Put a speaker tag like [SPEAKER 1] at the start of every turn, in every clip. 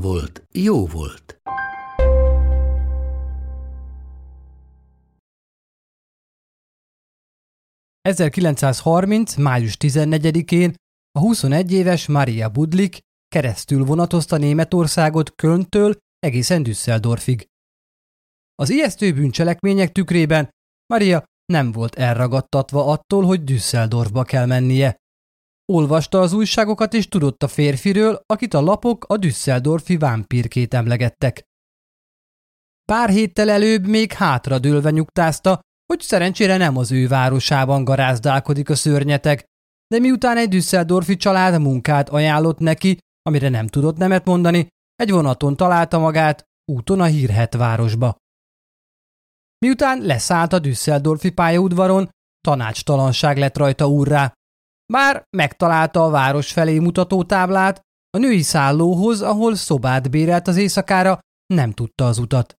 [SPEAKER 1] volt, jó volt.
[SPEAKER 2] ...1930. május 14-én a 21 éves Maria Budlik keresztül vonatozta Németországot Kölntől egészen Düsseldorfig. Az ijesztő bűncselekmények tükrében Maria nem volt elragadtatva attól, hogy Düsseldorfba kell mennie. Olvasta az újságokat és tudott a férfiről, akit a lapok a Düsseldorfi vámpírkét emlegettek. Pár héttel előbb még hátradőlve nyugtázta, hogy szerencsére nem az ő városában garázdálkodik a szörnyeteg, de miután egy Düsseldorfi család munkát ajánlott neki, amire nem tudott nemet mondani, egy vonaton találta magát, úton a hírhet városba. Miután leszállt a Düsseldorfi pályaudvaron, tanácstalanság lett rajta úrrá. Bár megtalálta a város felé mutató táblát, a női szállóhoz, ahol szobát bérelt az éjszakára, nem tudta az utat.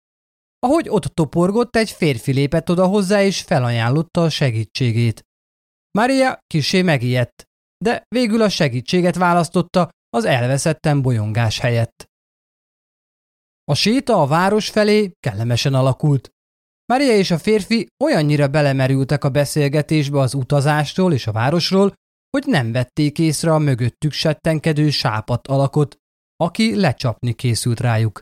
[SPEAKER 2] Ahogy ott toporgott, egy férfi lépett oda hozzá, és felajánlotta a segítségét. Maria kisé megijedt, de végül a segítséget választotta az elveszetten bolyongás helyett. A séta a város felé kellemesen alakult. Maria és a férfi olyannyira belemerültek a beszélgetésbe az utazásról és a városról, hogy nem vették észre a mögöttük settenkedő sápat alakot, aki lecsapni készült rájuk.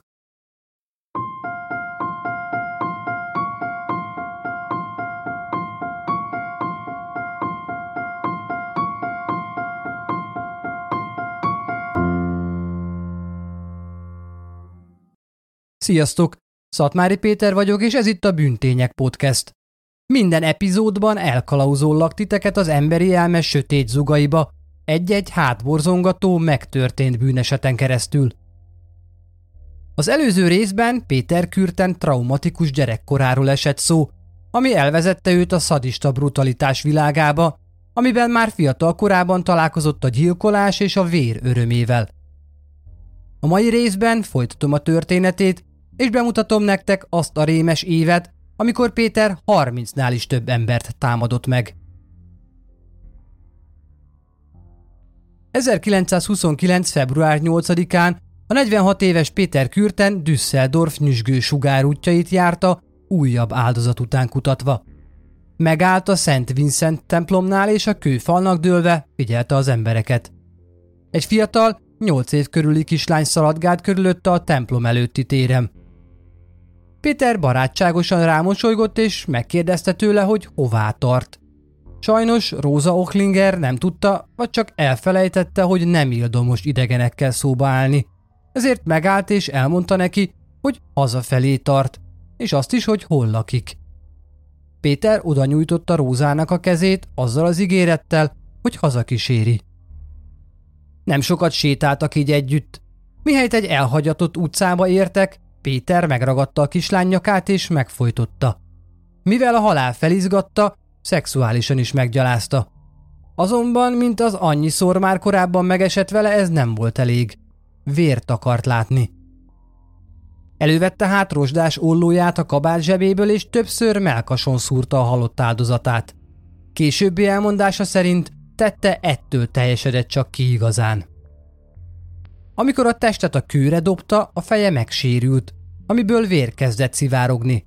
[SPEAKER 2] Sziasztok! Szatmári Péter vagyok, és ez itt a Bűntények Podcast. Minden epizódban elkalauzollak titeket az emberi elme sötét zugaiba, egy-egy hátborzongató, megtörtént bűneseten keresztül. Az előző részben Péter Kürten traumatikus gyerekkoráról esett szó, ami elvezette őt a szadista brutalitás világába, amiben már fiatal korában találkozott a gyilkolás és a vér örömével. A mai részben folytatom a történetét, és bemutatom nektek azt a rémes évet, amikor Péter 30-nál is több embert támadott meg. 1929. február 8-án a 46 éves Péter Kürten Düsseldorf nyüzsgő sugárútjait járta, újabb áldozat után kutatva. Megállt a Szent Vincent templomnál és a kőfalnak dőlve figyelte az embereket. Egy fiatal, 8 év körüli kislány szaladgált körülötte a templom előtti térem. Péter barátságosan rámosolygott és megkérdezte tőle, hogy hová tart. Sajnos Róza Ochlinger nem tudta, vagy csak elfelejtette, hogy nem ildomos idegenekkel szóba állni. Ezért megállt és elmondta neki, hogy hazafelé tart, és azt is, hogy hol lakik. Péter oda nyújtotta Rózának a kezét azzal az ígérettel, hogy hazakíséri. Nem sokat sétáltak így együtt. Mihelyt egy elhagyatott utcába értek, Péter megragadta a kislány nyakát és megfojtotta. Mivel a halál felizgatta, szexuálisan is meggyalázta. Azonban, mint az annyiszor már korábban megesett vele, ez nem volt elég. Vért akart látni. Elővette hát rozsdás ollóját a kabát zsebéből, és többször melkason szúrta a halott áldozatát. Későbbi elmondása szerint tette ettől teljesedett csak ki igazán. Amikor a testet a kőre dobta, a feje megsérült, amiből vér kezdett szivárogni.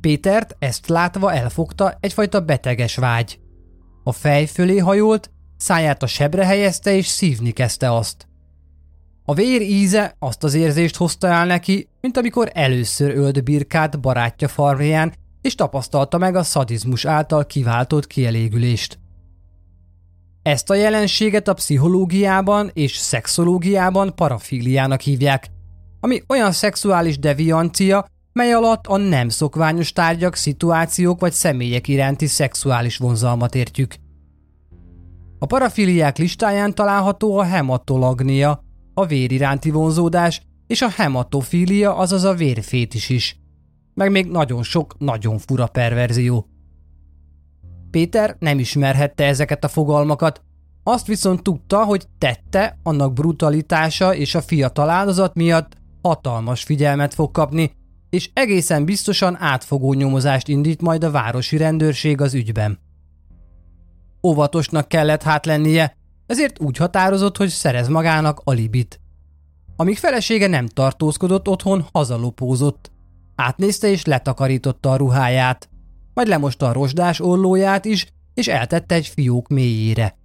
[SPEAKER 2] Pétert ezt látva elfogta egyfajta beteges vágy. A fej fölé hajolt, száját a sebre helyezte és szívni kezdte azt. A vér íze azt az érzést hozta el neki, mint amikor először ölt birkát barátja farmján, és tapasztalta meg a szadizmus által kiváltott kielégülést. Ezt a jelenséget a pszichológiában és szexológiában parafíliának hívják, ami olyan szexuális deviancia, mely alatt a nem szokványos tárgyak, szituációk vagy személyek iránti szexuális vonzalmat értjük. A parafiliák listáján található a hematolagnia, a vér iránti vonzódás és a hematofília, azaz a vérfétis is. Meg még nagyon sok, nagyon fura perverzió. Péter nem ismerhette ezeket a fogalmakat, azt viszont tudta, hogy tette, annak brutalitása és a fiatal áldozat miatt hatalmas figyelmet fog kapni, és egészen biztosan átfogó nyomozást indít majd a városi rendőrség az ügyben. Óvatosnak kellett hát lennie, ezért úgy határozott, hogy szerez magának alibit. Amíg felesége nem tartózkodott otthon, hazalopózott. Átnézte és letakarította a ruháját, majd lemosta a rozsdás ollóját is, és eltette egy fiók mélyére.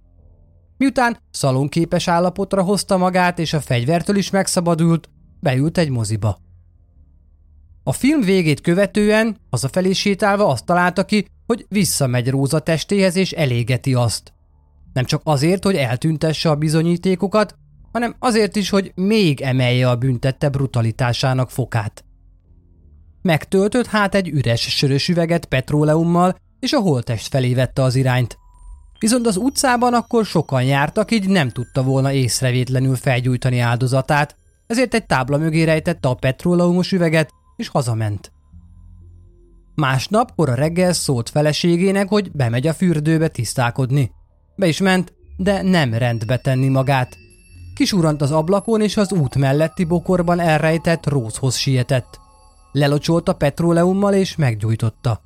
[SPEAKER 2] Miután szalonképes állapotra hozta magát és a fegyvertől is megszabadult, beült egy moziba. A film végét követően, hazafelé sétálva azt találta ki, hogy visszamegy Róza testéhez és elégeti azt. Nem csak azért, hogy eltüntesse a bizonyítékokat, hanem azért is, hogy még emelje a büntette brutalitásának fokát. Megtöltött hát egy üres sörös üveget petróleummal, és a holtest felé vette az irányt. Viszont az utcában akkor sokan jártak, így nem tudta volna észrevétlenül felgyújtani áldozatát, ezért egy tábla mögé rejtette a petróleumos üveget, és hazament. Másnap kora reggel szólt feleségének, hogy bemegy a fürdőbe tisztálkodni. Be is ment, de nem rendbe tenni magát. Kisurant az ablakon, és az út melletti bokorban elrejtett rózhoz sietett. Lelocsolta petróleummal, és meggyújtotta.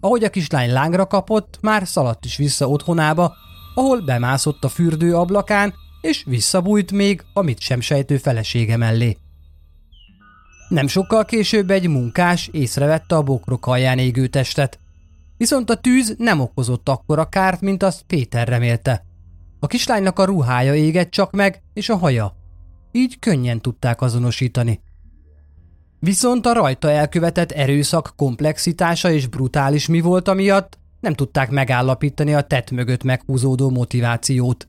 [SPEAKER 2] Ahogy a kislány lángra kapott, már szaladt is vissza otthonába, ahol bemászott a fürdő ablakán, és visszabújt még a mit sem sejtő felesége mellé. Nem sokkal később egy munkás észrevette a bokrok alján égő testet. Viszont a tűz nem okozott akkora kárt, mint azt Péter remélte. A kislánynak a ruhája égett csak meg, és a haja. Így könnyen tudták azonosítani. Viszont a rajta elkövetett erőszak komplexitása és brutális mi volt miatt nem tudták megállapítani a tett mögött meghúzódó motivációt.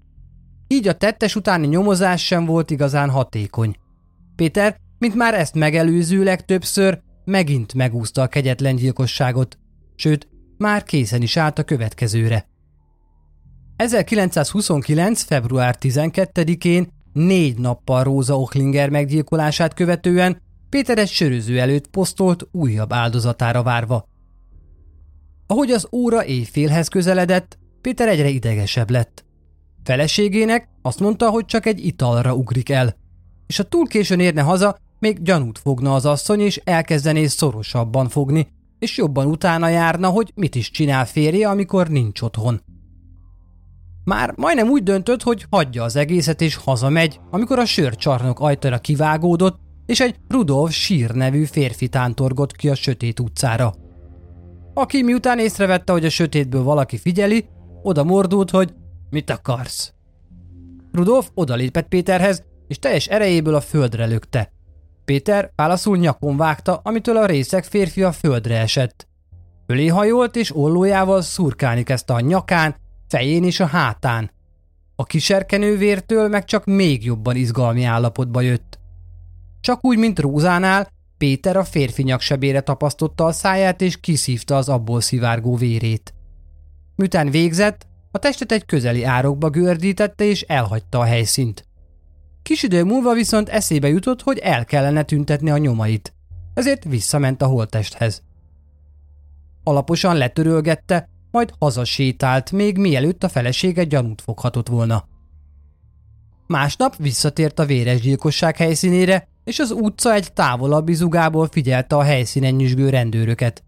[SPEAKER 2] Így a tettes utáni nyomozás sem volt igazán hatékony. Péter mint már ezt megelőzőleg többször, megint megúszta a kegyetlen gyilkosságot, sőt, már készen is állt a következőre. 1929. február 12-én, négy nappal Róza Ochlinger meggyilkolását követően Péter egy söröző előtt posztolt újabb áldozatára várva. Ahogy az óra éjfélhez közeledett, Péter egyre idegesebb lett. Feleségének azt mondta, hogy csak egy italra ugrik el, és ha túl későn érne haza, még gyanút fogna az asszony, és elkezdené szorosabban fogni, és jobban utána járna, hogy mit is csinál férje, amikor nincs otthon. Már majdnem úgy döntött, hogy hagyja az egészet és hazamegy, amikor a sörcsarnok ajtaja kivágódott, és egy Rudolf Sír nevű férfi tántorgott ki a sötét utcára. Aki miután észrevette, hogy a sötétből valaki figyeli, oda mordult, hogy mit akarsz. Rudolf odalépett Péterhez, és teljes erejéből a földre lökte. Péter válaszul nyakon vágta, amitől a részek férfi a földre esett. Fölé hajolt és ollójával szurkálni kezdte a nyakán, fején és a hátán. A kiserkenő vértől meg csak még jobban izgalmi állapotba jött. Csak úgy, mint Rózánál, Péter a férfi nyaksebére tapasztotta a száját és kiszívta az abból szivárgó vérét. Miután végzett, a testet egy közeli árokba gördítette és elhagyta a helyszínt. Kis idő múlva viszont eszébe jutott, hogy el kellene tüntetni a nyomait. Ezért visszament a holttesthez. Alaposan letörölgette, majd hazasétált, még mielőtt a felesége gyanút foghatott volna. Másnap visszatért a véres gyilkosság helyszínére, és az utca egy távolabbi zugából figyelte a helyszínen nyüzsgő rendőröket.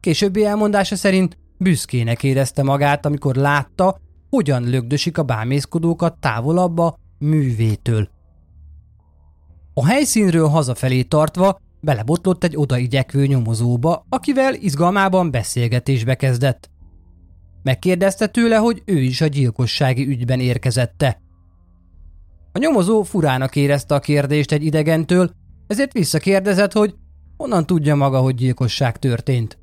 [SPEAKER 2] Későbbi elmondása szerint büszkének érezte magát, amikor látta, hogyan lögdösik a bámészkodókat távolabba művétől. A helyszínről hazafelé tartva belebotlott egy odaigyekvő nyomozóba, akivel izgalmában beszélgetésbe kezdett. Megkérdezte tőle, hogy ő is a gyilkossági ügyben érkezette. A nyomozó furának érezte a kérdést egy idegentől, ezért visszakérdezett, hogy honnan tudja maga, hogy gyilkosság történt.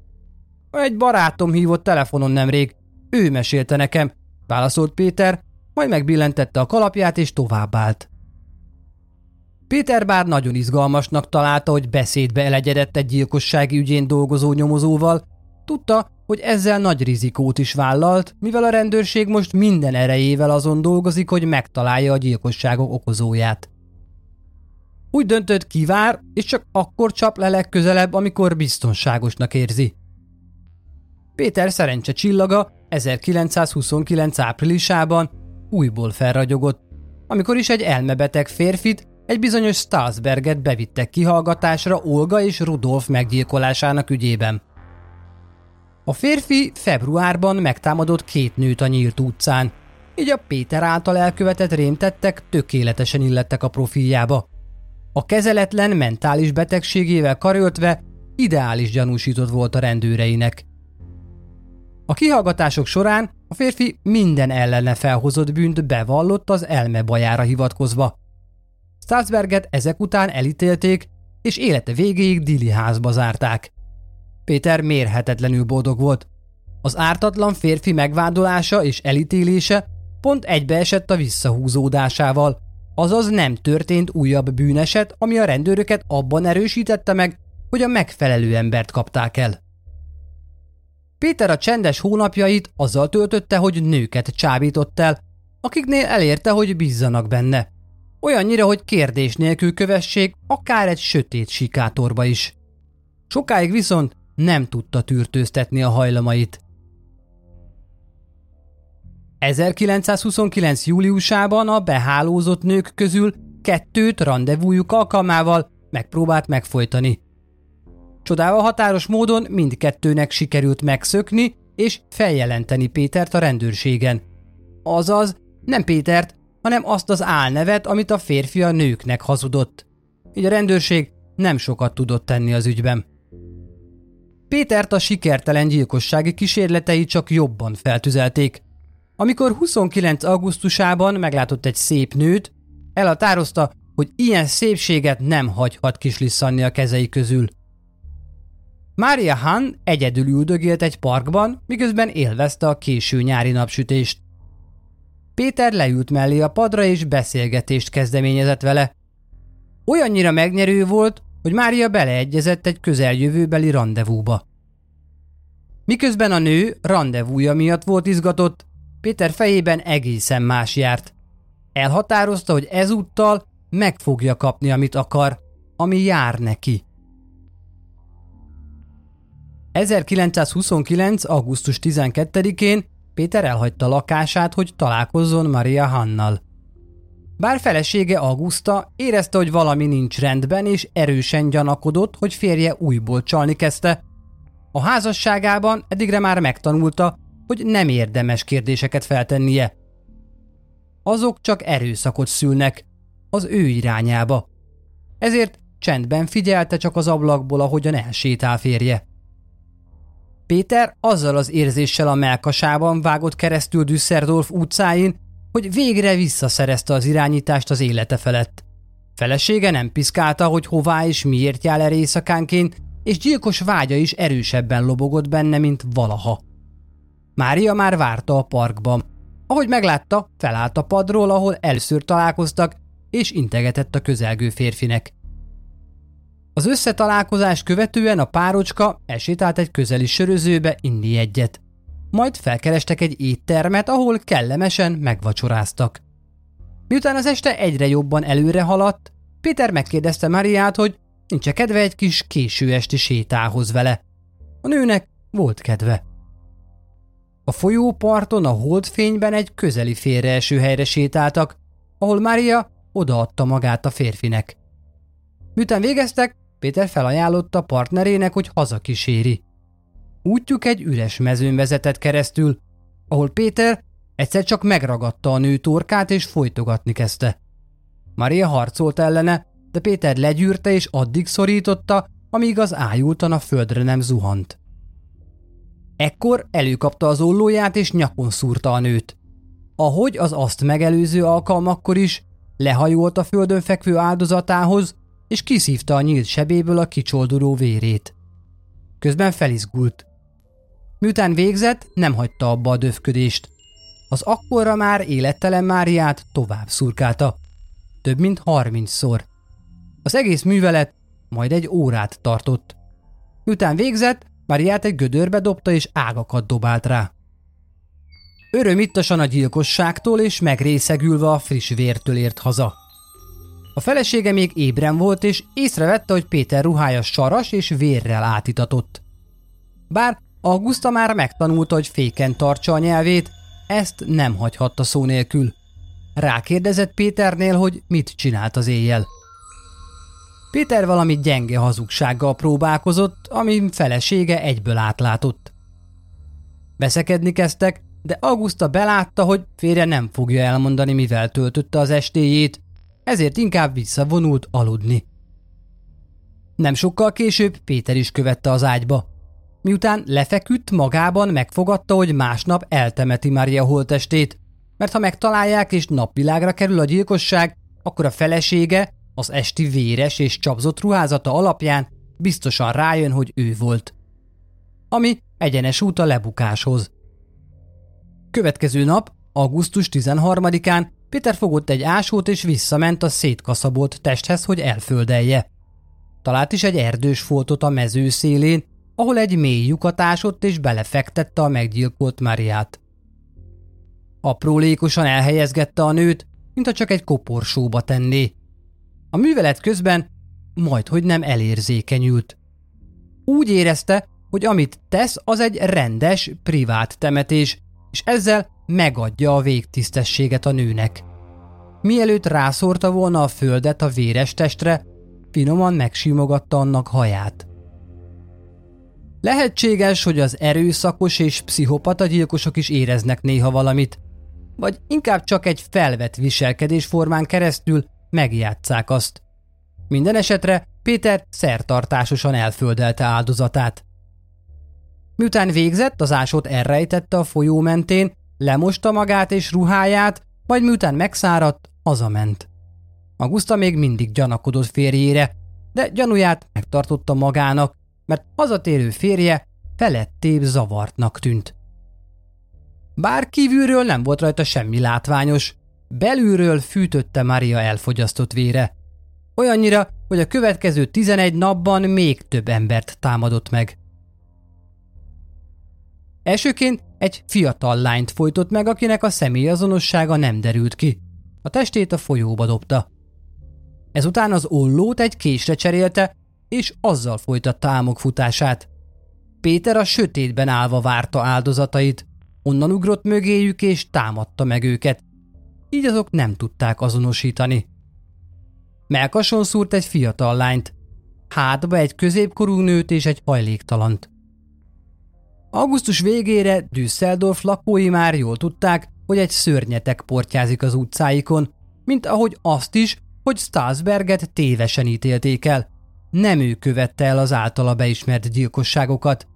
[SPEAKER 2] Egy barátom hívott telefonon nemrég, ő mesélte nekem, válaszolt Péter, majd megbillentette a kalapját és továbbált. Péter bár nagyon izgalmasnak találta, hogy beszédbe elegyedett egy gyilkossági ügyén dolgozó nyomozóval, tudta, hogy ezzel nagy rizikót is vállalt, mivel a rendőrség most minden erejével azon dolgozik, hogy megtalálja a gyilkosságok okozóját. Úgy döntött kivár, és csak akkor csap le legközelebb, amikor biztonságosnak érzi. Péter szerencse csillaga 1929 áprilisában újból felragyogott, amikor is egy elmebeteg férfit, egy bizonyos Stalsberget bevittek kihallgatásra Olga és Rudolf meggyilkolásának ügyében. A férfi februárban megtámadott két nőt a nyílt utcán, így a Péter által elkövetett rémtettek tökéletesen illettek a profiljába. A kezeletlen mentális betegségével karöltve ideális gyanúsított volt a rendőreinek. A kihallgatások során a férfi minden ellene felhozott bűnt bevallott az elme bajára hivatkozva. Starsberget ezek után elítélték, és élete végéig Dili házba zárták. Péter mérhetetlenül boldog volt. Az ártatlan férfi megvádolása és elítélése pont egybeesett a visszahúzódásával, azaz nem történt újabb bűneset, ami a rendőröket abban erősítette meg, hogy a megfelelő embert kapták el. Péter a csendes hónapjait azzal töltötte, hogy nőket csábított el, akiknél elérte, hogy bízzanak benne. Olyannyira, hogy kérdés nélkül kövessék akár egy sötét sikátorba is. Sokáig viszont nem tudta tűrtőztetni a hajlamait. 1929. júliusában a behálózott nők közül kettőt rendezvújuk alkalmával megpróbált megfojtani. Csodával határos módon mindkettőnek sikerült megszökni és feljelenteni Pétert a rendőrségen. Azaz, nem Pétert, hanem azt az álnevet, amit a férfi a nőknek hazudott. Így a rendőrség nem sokat tudott tenni az ügyben. Pétert a sikertelen gyilkossági kísérletei csak jobban feltüzelték. Amikor 29. augusztusában meglátott egy szép nőt, elhatározta, hogy ilyen szépséget nem hagyhat kislisszanni a kezei közül. Mária Han egyedül üldögélt egy parkban, miközben élvezte a késő nyári napsütést. Péter leült mellé a padra és beszélgetést kezdeményezett vele. Olyannyira megnyerő volt, hogy Mária beleegyezett egy közeljövőbeli rendezvúba. Miközben a nő rendezvúja miatt volt izgatott, Péter fejében egészen más járt. Elhatározta, hogy ezúttal meg fogja kapni, amit akar, ami jár neki. 1929. augusztus 12-én Péter elhagyta lakását, hogy találkozzon Maria Hannal. Bár felesége Augusta érezte, hogy valami nincs rendben, és erősen gyanakodott, hogy férje újból csalni kezdte. A házasságában eddigre már megtanulta, hogy nem érdemes kérdéseket feltennie. Azok csak erőszakot szülnek, az ő irányába. Ezért csendben figyelte csak az ablakból, ahogyan elsétál férje. Péter azzal az érzéssel a melkasában vágott keresztül Düsseldorf utcáin, hogy végre visszaszerezte az irányítást az élete felett. Felesége nem piszkálta, hogy hová és miért jár el éjszakánként, és gyilkos vágya is erősebben lobogott benne, mint valaha. Mária már várta a parkban. Ahogy meglátta, felállt a padról, ahol először találkoztak, és integetett a közelgő férfinek. Az összetalálkozás követően a párocska elsétált egy közeli sörözőbe inni egyet. Majd felkerestek egy éttermet, ahol kellemesen megvacsoráztak. Miután az este egyre jobban előre haladt, Péter megkérdezte Mariát, hogy nincs kedve egy kis késő esti sétához vele. A nőnek volt kedve. A folyóparton a holdfényben egy közeli félreeső helyre sétáltak, ahol Mária odaadta magát a férfinek. Miután végeztek, Péter felajánlotta partnerének, hogy hazakíséri. Útjuk egy üres mezőn vezetett keresztül, ahol Péter egyszer csak megragadta a nő torkát és folytogatni kezdte. Maria harcolt ellene, de Péter legyűrte és addig szorította, amíg az ájultan a földre nem zuhant. Ekkor előkapta az ollóját és nyakon szúrta a nőt. Ahogy az azt megelőző alkalmakkor is, lehajolt a földön fekvő áldozatához, és kiszívta a nyílt sebéből a kicsolduló vérét. Közben felizgult. Miután végzett, nem hagyta abba a döfködést. Az akkorra már élettelen Máriát tovább szurkálta. Több mint harmincszor. Az egész művelet majd egy órát tartott. Miután végzett, Mariát egy gödörbe dobta és ágakat dobált rá. Örömittasan a gyilkosságtól és megrészegülve a friss vértől ért haza. A felesége még ébren volt, és észrevette, hogy Péter ruhája saras és vérrel átitatott. Bár Augusta már megtanulta, hogy féken tartsa a nyelvét, ezt nem hagyhatta szó nélkül. Rákérdezett Péternél, hogy mit csinált az éjjel. Péter valami gyenge hazugsággal próbálkozott, ami felesége egyből átlátott. Veszekedni kezdtek, de Augusta belátta, hogy férje nem fogja elmondani, mivel töltötte az estéjét, ezért inkább visszavonult aludni. Nem sokkal később Péter is követte az ágyba. Miután lefeküdt, magában megfogadta, hogy másnap eltemeti Maria holtestét, mert ha megtalálják és napvilágra kerül a gyilkosság, akkor a felesége az esti véres és csapzott ruházata alapján biztosan rájön, hogy ő volt. Ami egyenes út a lebukáshoz. Következő nap, augusztus 13-án Péter fogott egy ásót és visszament a szétkaszabolt testhez, hogy elföldelje. Talált is egy erdős foltot a mező szélén, ahol egy mély lyukat ásott és belefektette a meggyilkolt Mariát. Aprólékosan elhelyezgette a nőt, mintha csak egy koporsóba tenné. A művelet közben majd hogy nem elérzékenyült. Úgy érezte, hogy amit tesz, az egy rendes, privát temetés, és ezzel megadja a végtisztességet a nőnek. Mielőtt rászórta volna a földet a véres testre, finoman megsimogatta annak haját. Lehetséges, hogy az erőszakos és pszichopata gyilkosok is éreznek néha valamit, vagy inkább csak egy felvett viselkedésformán keresztül megjátszák azt. Minden esetre Péter szertartásosan elföldelte áldozatát. Miután végzett, az ásót elrejtette a folyó mentén, lemosta magát és ruháját, majd miután megszáradt, hazament. Augusta még mindig gyanakodott férjére, de gyanúját megtartotta magának, mert hazatérő férje felettébb zavartnak tűnt. Bár kívülről nem volt rajta semmi látványos, belülről fűtötte Maria elfogyasztott vére. Olyannyira, hogy a következő 11 napban még több embert támadott meg. Elsőként egy fiatal lányt folytott meg, akinek a személyazonossága nem derült ki. A testét a folyóba dobta. Ezután az ollót egy késre cserélte, és azzal folytatta álmok futását. Péter a sötétben állva várta áldozatait, onnan ugrott mögéjük és támadta meg őket. Így azok nem tudták azonosítani. Melkason szúrt egy fiatal lányt, hátba egy középkorú nőt és egy hajléktalant. Augusztus végére Düsseldorf lakói már jól tudták, hogy egy szörnyetek portyázik az utcáikon, mint ahogy azt is, hogy Stasberget tévesen ítélték el. Nem ő követte el az általa beismert gyilkosságokat.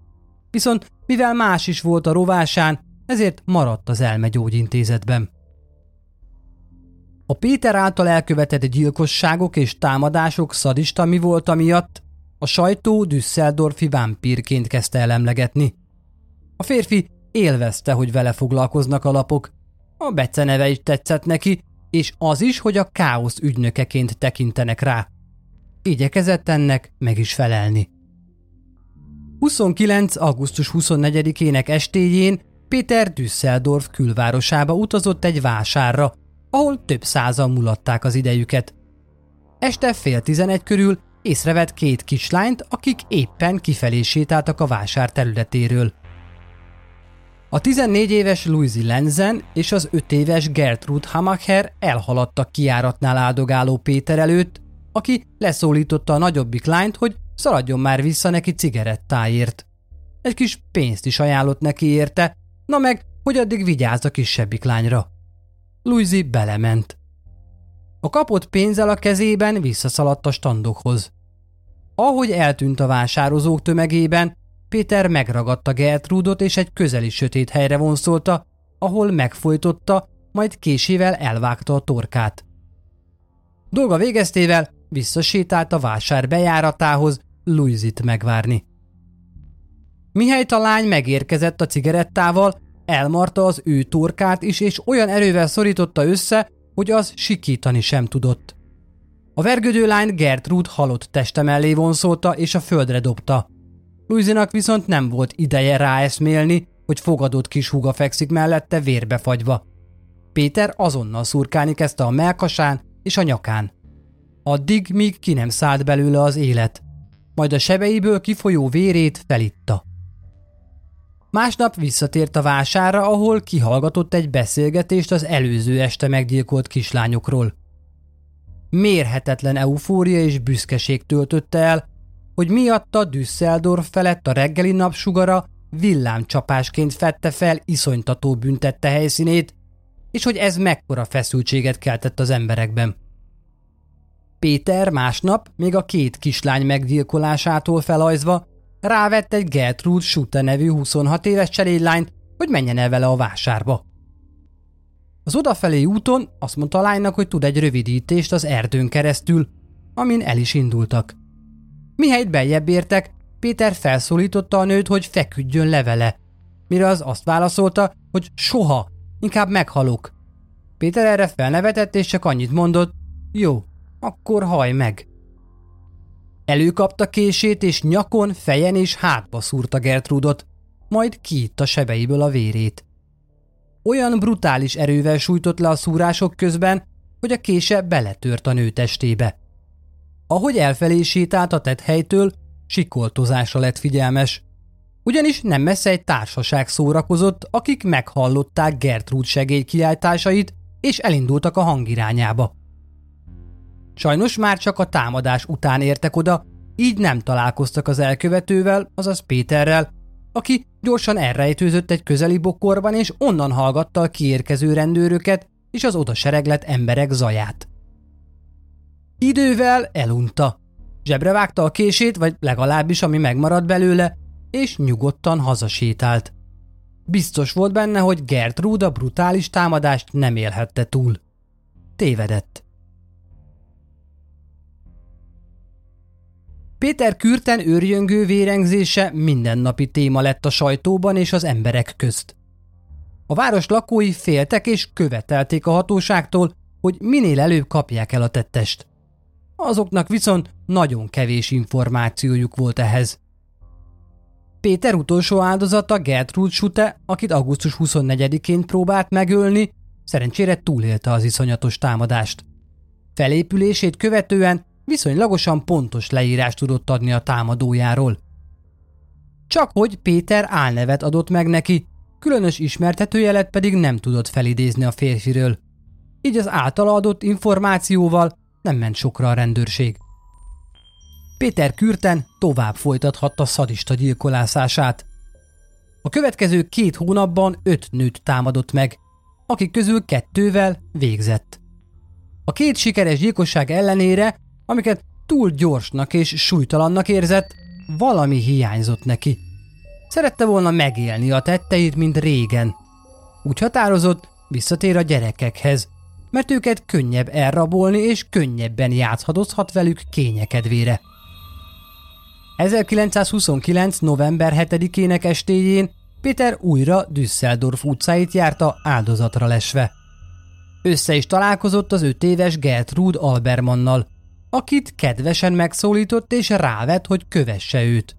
[SPEAKER 2] Viszont mivel más is volt a rovásán, ezért maradt az elmegyógyintézetben. A Péter által elkövetett gyilkosságok és támadások szadista mi volt miatt, a sajtó Düsseldorfi vámpírként kezdte el emlegetni. A férfi élvezte, hogy vele foglalkoznak a lapok. A beceneve is tetszett neki, és az is, hogy a káosz ügynökeként tekintenek rá. Igyekezett ennek meg is felelni. 29. augusztus 24-ének estéjén Péter Düsseldorf külvárosába utazott egy vásárra, ahol több százan mulatták az idejüket. Este fél tizenegy körül észrevett két kislányt, akik éppen kifelé sétáltak a vásár területéről. A 14 éves Louise Lenzen és az 5 éves Gertrude Hamacher elhaladtak kiáratnál áldogáló Péter előtt, aki leszólította a nagyobbik lányt, hogy szaladjon már vissza neki cigarettáért. Egy kis pénzt is ajánlott neki érte, na meg, hogy addig vigyázz a kisebbik lányra. Louise belement. A kapott pénzzel a kezében visszaszaladt a standokhoz. Ahogy eltűnt a vásározók tömegében, Péter megragadta Gertrudot és egy közeli sötét helyre vonszolta, ahol megfojtotta, majd késével elvágta a torkát. Dolga végeztével visszasétált a vásár bejáratához Louisit megvárni. Mihelyt a lány megérkezett a cigarettával, elmarta az ő torkát is, és olyan erővel szorította össze, hogy az sikítani sem tudott. A vergődő lány Gertrude halott teste mellé vonszolta, és a földre dobta. Luizinak viszont nem volt ideje ráeszmélni, hogy fogadott kis húga fekszik mellette vérbe fagyva. Péter azonnal szurkálni kezdte a melkasán és a nyakán. Addig, míg ki nem szállt belőle az élet, majd a sebeiből kifolyó vérét felitta. Másnap visszatért a vására, ahol kihallgatott egy beszélgetést az előző este meggyilkolt kislányokról. Mérhetetlen eufória és büszkeség töltötte el, hogy miatta Düsseldorf felett a reggeli napsugara villámcsapásként fette fel iszonytató büntette helyszínét, és hogy ez mekkora feszültséget keltett az emberekben. Péter másnap, még a két kislány meggyilkolásától felajzva, rávett egy Gertrude Schutte nevű 26 éves cseréllányt, hogy menjen el vele a vásárba. Az odafelé úton azt mondta a lánynak, hogy tud egy rövidítést az erdőn keresztül, amin el is indultak. Mihelyt beljebb értek, Péter felszólította a nőt, hogy feküdjön levele, mire az azt válaszolta, hogy soha, inkább meghalok. Péter erre felnevetett, és csak annyit mondott, jó, akkor haj meg. Előkapta kését, és nyakon, fejen és hátba szúrta Gertrudot, majd kiitta sebeiből a vérét. Olyan brutális erővel sújtott le a szúrások közben, hogy a kése beletört a nő testébe. Ahogy elfelé sétált a helytől, sikoltozásra lett figyelmes. Ugyanis nem messze egy társaság szórakozott, akik meghallották Gertrud segélykiáltásait, és elindultak a hangirányába. Sajnos már csak a támadás után értek oda, így nem találkoztak az elkövetővel, azaz Péterrel, aki gyorsan elrejtőzött egy közeli bokorban, és onnan hallgatta a kiérkező rendőröket és az oda sereglet emberek zaját. Idővel elunta. Zsebre vágta a kését, vagy legalábbis ami megmaradt belőle, és nyugodtan hazasétált. Biztos volt benne, hogy Gertrude a brutális támadást nem élhette túl. Tévedett. Péter Kürten őrjöngő vérengzése mindennapi téma lett a sajtóban és az emberek közt. A város lakói féltek és követelték a hatóságtól, hogy minél előbb kapják el a tettest. Azoknak viszont nagyon kevés információjuk volt ehhez. Péter utolsó áldozata Gertrud Schutte, akit augusztus 24-én próbált megölni, szerencsére túlélte az iszonyatos támadást. Felépülését követően viszonylagosan pontos leírást tudott adni a támadójáról. Csak hogy Péter álnevet adott meg neki, különös ismertetőjelet pedig nem tudott felidézni a férfiről. Így az általa adott információval nem ment sokra a rendőrség. Péter Kürten tovább folytathatta szadista gyilkolászását. A következő két hónapban öt nőt támadott meg, akik közül kettővel végzett. A két sikeres gyilkosság ellenére amiket túl gyorsnak és súlytalannak érzett, valami hiányzott neki. Szerette volna megélni a tetteit, mint régen. Úgy határozott, visszatér a gyerekekhez, mert őket könnyebb elrabolni és könnyebben játszhatozhat velük kényekedvére. 1929. november 7-ének estéjén Péter újra Düsseldorf utcáit járta áldozatra lesve. Össze is találkozott az öt éves Gertrud Albermannal, akit kedvesen megszólított és rávett, hogy kövesse őt.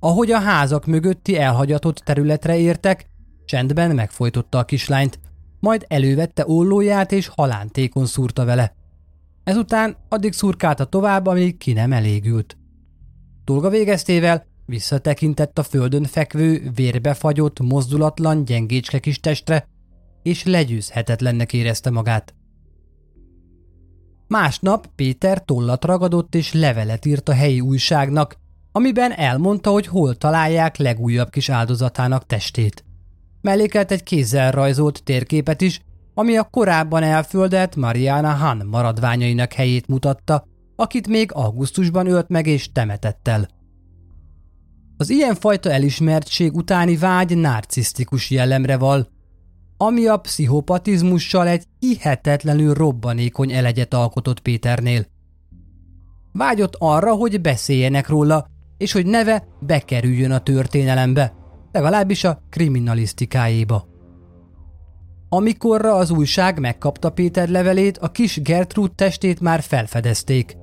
[SPEAKER 2] Ahogy a házak mögötti elhagyatott területre értek, csendben megfojtotta a kislányt, majd elővette ollóját és halántékon szúrta vele. Ezután addig szurkálta tovább, amíg ki nem elégült. Dolga végeztével visszatekintett a földön fekvő, vérbefagyott, mozdulatlan, gyengécske kis testre, és legyőzhetetlennek érezte magát. Másnap Péter tollat ragadott és levelet írt a helyi újságnak, amiben elmondta, hogy hol találják legújabb kis áldozatának testét. Mellékelt egy kézzel rajzolt térképet is, ami a korábban elföldelt Mariana Han maradványainak helyét mutatta, akit még augusztusban ölt meg és temetett el. Az ilyenfajta elismertség utáni vágy narcisztikus jellemre val, ami a pszichopatizmussal egy hihetetlenül robbanékony elegyet alkotott Péternél. Vágyott arra, hogy beszéljenek róla, és hogy neve bekerüljön a történelembe, legalábbis a kriminalisztikájéba. Amikorra az újság megkapta Péter levelét, a kis Gertrud testét már felfedezték.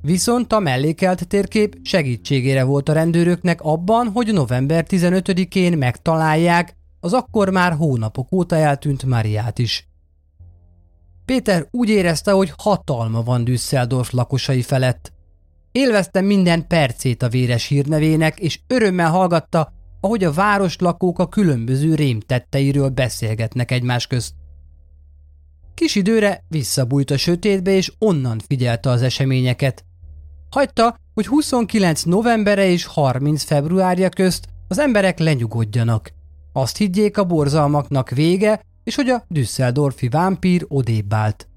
[SPEAKER 2] Viszont a mellékelt térkép segítségére volt a rendőröknek abban, hogy november 15-én megtalálják az akkor már hónapok óta eltűnt Mariát is. Péter úgy érezte, hogy hatalma van Düsseldorf lakosai felett. Élvezte minden percét a véres hírnevének, és örömmel hallgatta, ahogy a város lakók a különböző rémtetteiről beszélgetnek egymás közt. Kis időre visszabújt a sötétbe, és onnan figyelte az eseményeket. Hagyta, hogy 29 novembere és 30 februárja közt az emberek lenyugodjanak. Azt higgyék a borzalmaknak vége, és hogy a Düsseldorfi vámpír odébb állt.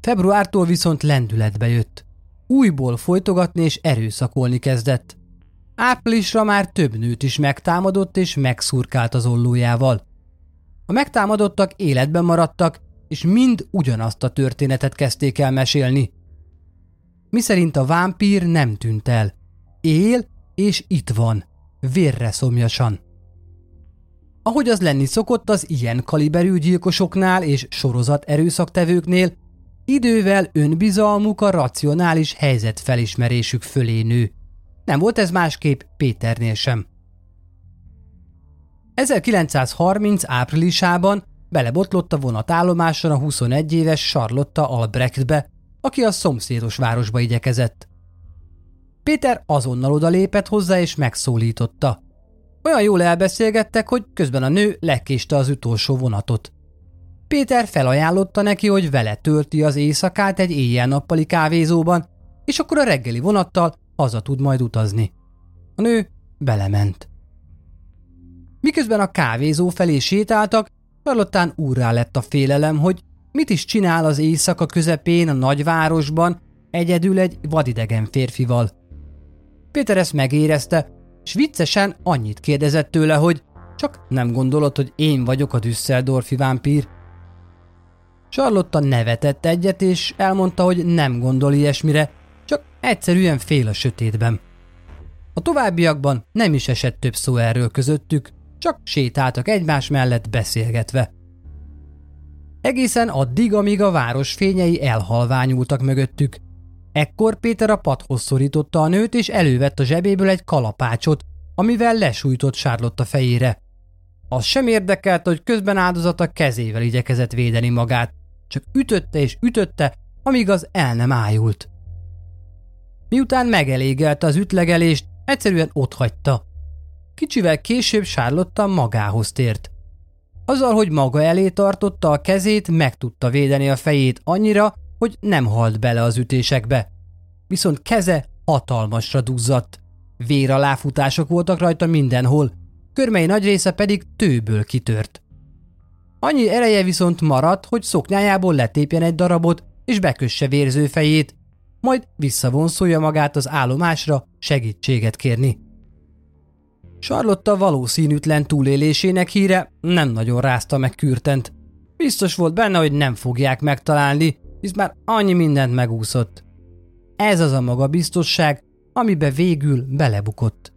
[SPEAKER 2] Februártól viszont lendületbe jött. Újból folytogatni és erőszakolni kezdett. Áprilisra már több nőt is megtámadott és megszurkált az ollójával. A megtámadottak életben maradtak, és mind ugyanazt a történetet kezdték el mesélni. Miszerint a vámpír nem tűnt el. Él, és itt van. Vérre szomjasan. Ahogy az lenni szokott az ilyen kaliberű gyilkosoknál és sorozat erőszaktevőknél, idővel önbizalmuk a racionális helyzetfelismerésük fölé nő. Nem volt ez másképp Péternél sem. 1930 áprilisában belebotlott a vonatállomáson a 21 éves Charlotta Albrechtbe, aki a szomszédos városba igyekezett. Péter azonnal odalépett hozzá és megszólította. Olyan jól elbeszélgettek, hogy közben a nő lekéste az utolsó vonatot. Péter felajánlotta neki, hogy vele tölti az éjszakát egy éjjel-nappali kávézóban, és akkor a reggeli vonattal haza tud majd utazni. A nő belement. Miközben a kávézó felé sétáltak, Charlottán úrrá lett a félelem, hogy mit is csinál az éjszaka közepén a nagyvárosban egyedül egy vadidegen férfival. Péter ezt megérezte, és viccesen annyit kérdezett tőle, hogy csak nem gondolod, hogy én vagyok a Düsseldorfi vámpír. Charlotta nevetett egyet, és elmondta, hogy nem gondol ilyesmire, csak egyszerűen fél a sötétben. A továbbiakban nem is esett több szó erről közöttük, csak sétáltak egymás mellett beszélgetve. Egészen addig, amíg a város fényei elhalványultak mögöttük. Ekkor Péter a padhoz szorította a nőt, és elővett a zsebéből egy kalapácsot, amivel lesújtott Sárlotta fejére. Az sem érdekelt, hogy közben áldozata kezével igyekezett védeni magát, csak ütötte és ütötte, amíg az el nem ájult. Miután megelégelte az ütlegelést, egyszerűen otthagyta. Kicsivel később Sárlotta magához tért. Azzal, hogy maga elé tartotta a kezét, meg tudta védeni a fejét annyira, hogy nem halt bele az ütésekbe. Viszont keze hatalmasra duzzadt. Véraláfutások voltak rajta mindenhol, körmei nagy része pedig tőből kitört. Annyi ereje viszont maradt, hogy szoknyájából letépjen egy darabot, és bekösse vérző fejét, majd visszavonszolja magát az állomásra segítséget kérni. Charlotta valószínűtlen túlélésének híre nem nagyon rázta meg Kürtent. Biztos volt benne, hogy nem fogják megtalálni, hisz már annyi mindent megúszott. Ez az a magabiztosság, amibe végül belebukott.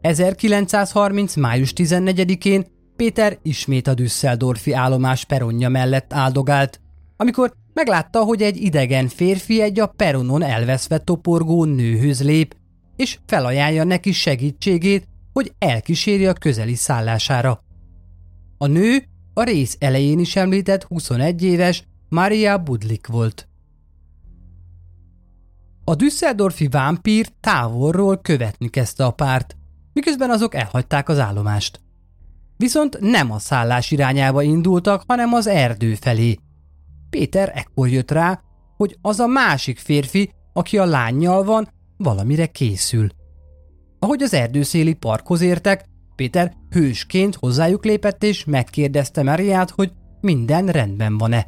[SPEAKER 2] 1930. május 14-én Péter ismét a Düsseldorfi állomás peronja mellett áldogált, amikor meglátta, hogy egy idegen férfi egy a peronon elveszve toporgó nőhöz lép, és felajánlja neki segítségét, hogy elkíséri a közeli szállására. A nő a rész elején is említett 21 éves Maria Budlik volt. A Düsseldorfi vámpír távolról követni kezdte a párt, miközben azok elhagyták az állomást. Viszont nem a szállás irányába indultak, hanem az erdő felé. Péter ekkor jött rá, hogy az a másik férfi, aki a lányjal van, valamire készül. Ahogy az erdőszéli parkhoz értek, Péter hősként hozzájuk lépett és megkérdezte Mariát, hogy minden rendben van-e.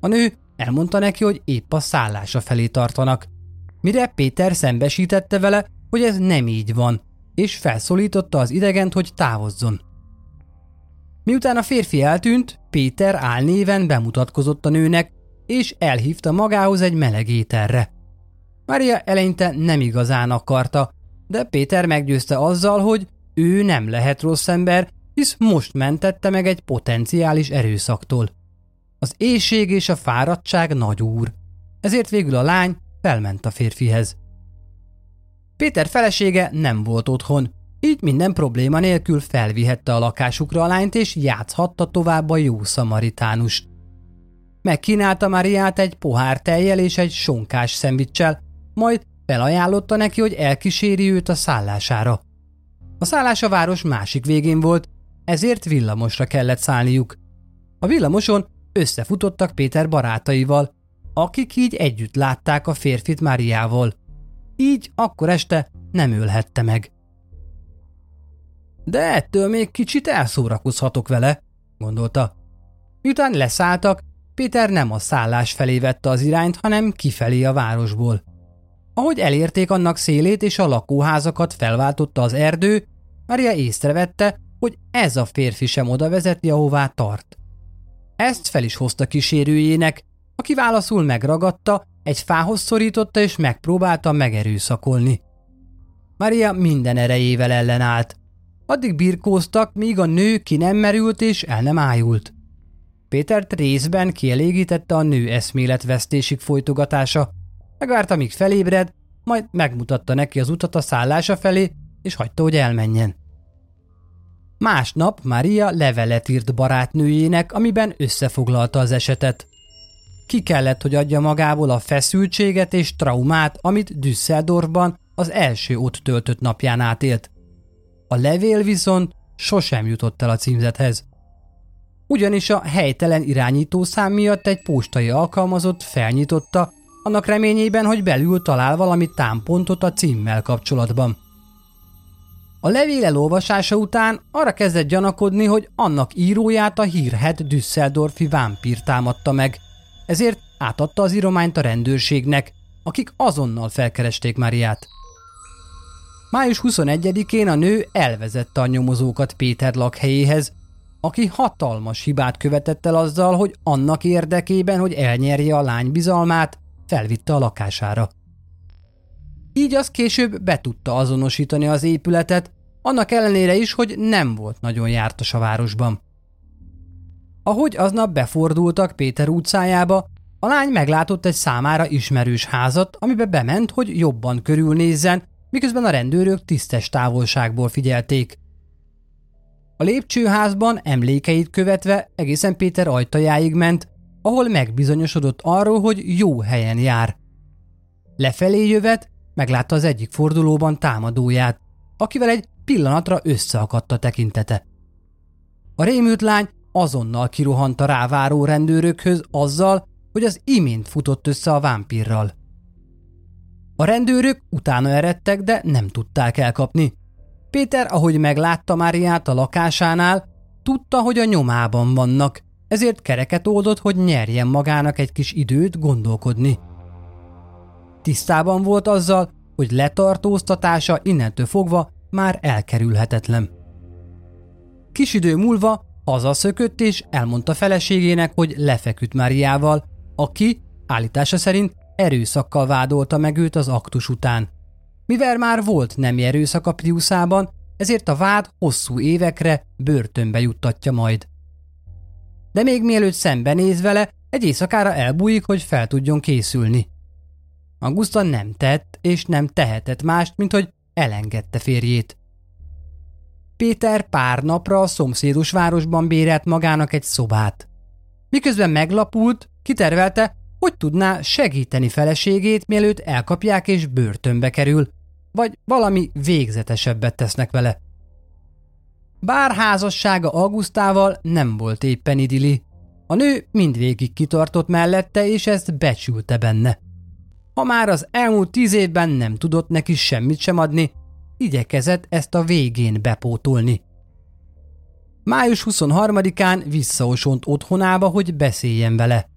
[SPEAKER 2] A nő elmondta neki, hogy épp a szállása felé tartanak. Mire Péter szembesítette vele, hogy ez nem így van, és felszólította az idegent, hogy távozzon. Miután a férfi eltűnt, Péter álnéven bemutatkozott a nőnek, és elhívta magához egy meleg ételre. Maria eleinte nem igazán akarta, de Péter meggyőzte azzal, hogy ő nem lehet rossz ember, hisz most mentette meg egy potenciális erőszaktól. Az éjség és a fáradtság nagy úr, ezért végül a lány felment a férfihez. Péter felesége nem volt otthon, így minden probléma nélkül felvihette a lakásukra a lányt és játszhatta tovább a jó szamaritánust. Megkínálta Mariát egy pohár tejjel és egy sonkás szendvicsel, majd felajánlotta neki, hogy elkíséri őt a szállására. A szállás a város másik végén volt, ezért villamosra kellett szállniuk. A villamoson összefutottak Péter barátaival, akik így együtt látták a férfit Máriával. Így akkor este nem ölhette meg. De ettől még kicsit elszórakozhatok vele, gondolta. Miután leszálltak, Péter nem a szállás felé vette az irányt, hanem kifelé a városból. Ahogy elérték annak szélét és a lakóházakat felváltotta az erdő, Maria észrevette, hogy ez a férfi sem oda vezeti, ahová tart. Ezt fel is hozta kísérőjének, aki válaszul megragadta, egy fához szorította és megpróbálta megerőszakolni. Maria minden erejével ellenállt. Addig birkóztak, míg a nő ki nem merült és el nem ájult. Pétert részben kielégítette a nő eszméletvesztésig folytogatása. Megvárta, míg felébred, majd megmutatta neki az utat a szállása felé, és hagyta, hogy elmenjen. Másnap Maria levelet írt barátnőjének, amiben összefoglalta az esetet. Ki kellett, hogy adja magából a feszültséget és traumát, amit Düsseldorfban az első ott töltött napján átélt. A levél viszont sosem jutott el a címzethez. Ugyanis a helytelen irányítószám miatt egy postai alkalmazott felnyitotta, annak reményében, hogy belül talál valami támpontot a címmel kapcsolatban. A levél elolvasása után arra kezdett gyanakodni, hogy annak íróját a hírhet Düsseldorfi vámpír támadta meg, ezért átadta az írományt a rendőrségnek, akik azonnal felkeresték Máriát. Május 21-én a nő elvezette a nyomozókat Péter lakhelyéhez, aki hatalmas hibát követett el azzal, hogy annak érdekében, hogy elnyerje a lány bizalmát, felvitte a lakására. Így az később be tudta azonosítani az épületet, annak ellenére is, hogy nem volt nagyon jártas a városban. Ahogy aznap befordultak Péter utcájába, a lány meglátott egy számára ismerős házat, amibe bement, hogy jobban körülnézzen, miközben a rendőrök tisztes távolságból figyelték. A lépcsőházban emlékeit követve egészen Péter ajtajáig ment, ahol megbizonyosodott arról, hogy jó helyen jár. Lefelé jövet, meglátta az egyik fordulóban támadóját, akivel egy pillanatra összeakadt a tekintete. A rémült lány azonnal kirohant a ráváró rendőrökhöz azzal, hogy az imént futott össze a vámpírral. A rendőrök utána eredtek, de nem tudták elkapni. Péter, ahogy meglátta Máriát a lakásánál, tudta, hogy a nyomában vannak, ezért kereket oldott, hogy nyerjen magának egy kis időt gondolkodni. Tisztában volt azzal, hogy letartóztatása innentől fogva már elkerülhetetlen. Kis idő múlva hazaszökött és elmondta feleségének, hogy lefeküdt Máriával, aki állítása szerint erőszakkal vádolta meg őt az aktus után. Mivel már volt nemi erőszak a Priuszában, ezért a vád hosszú évekre börtönbe juttatja majd. De még mielőtt szembenéz vele, egy éjszakára elbújik, hogy fel tudjon készülni. Augusta nem tett és nem tehetett mást, mint hogy elengedte férjét. Péter pár napra a szomszédos városban bérelt magának egy szobát. Miközben meglapult, kitervelte, hogy tudná segíteni feleségét, mielőtt elkapják és börtönbe kerül, vagy valami végzetesebbet tesznek vele. Bár házassága Augustával nem volt éppen idili, a nő mindvégig kitartott mellette, és ezt becsülte benne. Ha már az elmúlt tíz évben nem tudott neki semmit sem adni, igyekezett ezt a végén bepótolni. Május 23-án visszaosont otthonába, hogy beszéljen vele.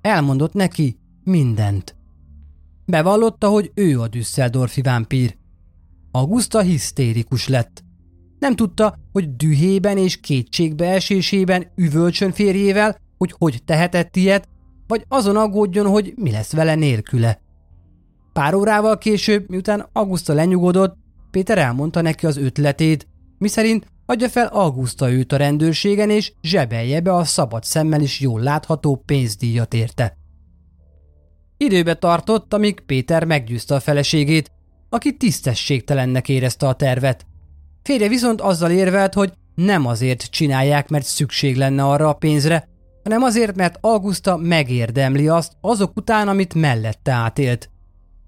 [SPEAKER 2] Elmondott neki mindent. Bevallotta, hogy ő a Düsseldorfi vámpír. Augusta hisztérikus lett. Nem tudta, hogy dühében és kétségbeesésében üvölcsön férjével, hogy hogy tehetett ilyet, vagy azon aggódjon, hogy mi lesz vele nélküle. Pár órával később, miután Augusta lenyugodott, Péter elmondta neki az ötletét, miszerint adja fel Augusta őt a rendőrségen, és zsebelje be a szabad szemmel is jól látható pénzdíjat érte. Időbe tartott, amíg Péter meggyőzte a feleségét, aki tisztességtelennek érezte a tervet. Férje viszont azzal érvelt, hogy nem azért csinálják, mert szükség lenne arra a pénzre, hanem azért, mert Augusta megérdemli azt azok után, amit mellette átélt.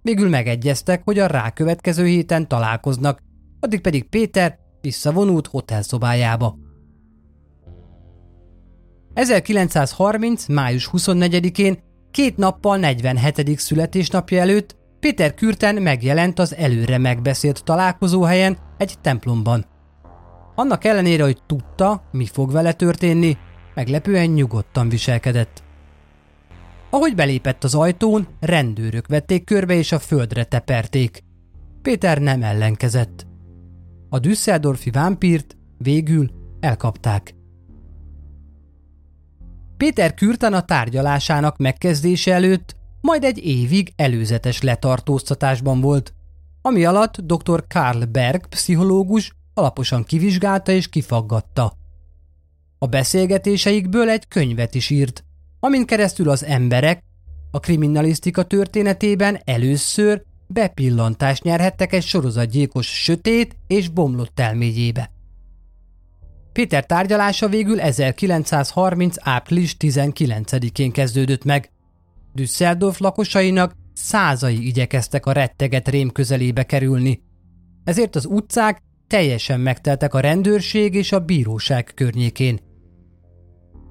[SPEAKER 2] Végül megegyeztek, hogy a rákövetkező héten találkoznak, addig pedig Péter visszavonult hotelszobájába. 1930. május 24-én, két nappal 47. születésnapja előtt Péter Kürten megjelent az előre megbeszélt találkozóhelyen egy templomban. Annak ellenére, hogy tudta, mi fog vele történni, meglepően nyugodtan viselkedett. Ahogy belépett az ajtón, rendőrök vették körbe és a földre teperték. Péter nem ellenkezett. A Düsseldorfi vámpírt végül elkapták. Péter Kürten a tárgyalásának megkezdése előtt majd egy évig előzetes letartóztatásban volt, ami alatt dr. Karl Berg pszichológus alaposan kivizsgálta és kifaggatta. A beszélgetéseikből egy könyvet is írt, amin keresztül az emberek a kriminalisztika történetében először bepillantást nyerhettek egy sorozatgyilkos sötét és bomlott elméjébe. Péter tárgyalása végül 1930. április 19-én kezdődött meg. Düsseldorf lakosainak százai igyekeztek a retteget rém közelébe kerülni. Ezért az utcák teljesen megteltek a rendőrség és a bíróság környékén.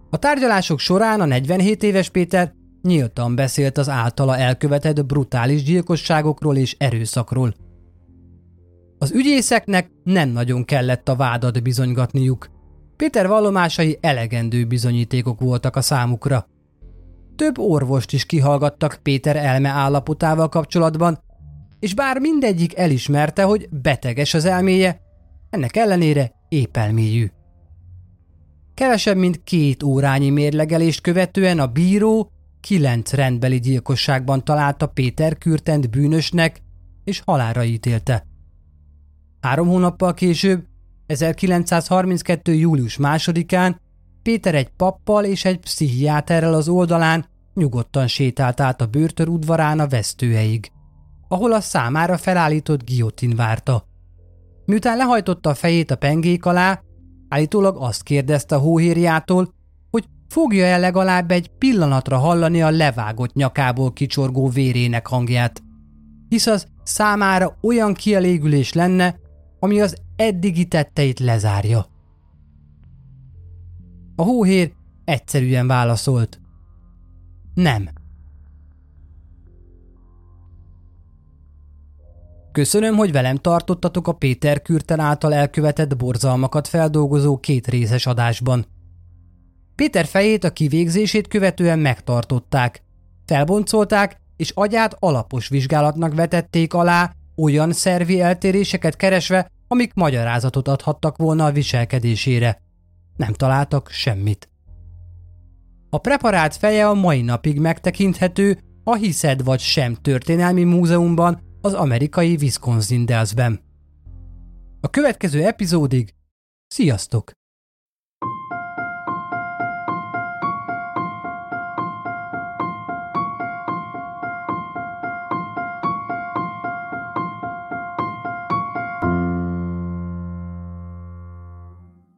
[SPEAKER 2] A tárgyalások során a 47 éves Péter nyíltan beszélt az általa elkövetett brutális gyilkosságokról és erőszakról. Az ügyészeknek nem nagyon kellett a vádat bizonygatniuk. Péter vallomásai elegendő bizonyítékok voltak a számukra. Több orvost is kihallgattak Péter elme állapotával kapcsolatban, és bár mindegyik elismerte, hogy beteges az elméje, ennek ellenére épelmélyű. Kevesebb, mint két órányi mérlegelést követően a bíró kilenc rendbeli gyilkosságban találta Péter Kürtent bűnösnek, és halára ítélte. Három hónappal később, 1932. július másodikán Péter egy pappal és egy pszichiáterrel az oldalán nyugodtan sétált át a börtön udvarán a vesztőeig, ahol a számára felállított giotin várta. Miután lehajtotta a fejét a pengék alá, állítólag azt kérdezte a hóhérjától, hogy fogja el legalább egy pillanatra hallani a levágott nyakából kicsorgó vérének hangját. Hisz az számára olyan kielégülés lenne, ami az eddigi tetteit lezárja. A hóhér egyszerűen válaszolt. Nem. Köszönöm, hogy velem tartottatok a Péter Kürten által elkövetett borzalmakat feldolgozó két részes adásban. Péter fejét a kivégzését követően megtartották. Felboncolták, és agyát alapos vizsgálatnak vetették alá, olyan szervi eltéréseket keresve, amik magyarázatot adhattak volna a viselkedésére. Nem találtak semmit. A preparált feje a mai napig megtekinthető a Hiszed vagy sem történelmi múzeumban az amerikai Wisconsin Dells-ben. A következő epizódig sziasztok!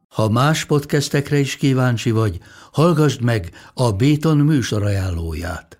[SPEAKER 1] Ha más podcastekre is kíváncsi vagy, hallgassd meg a Béton műsor ajánlóját.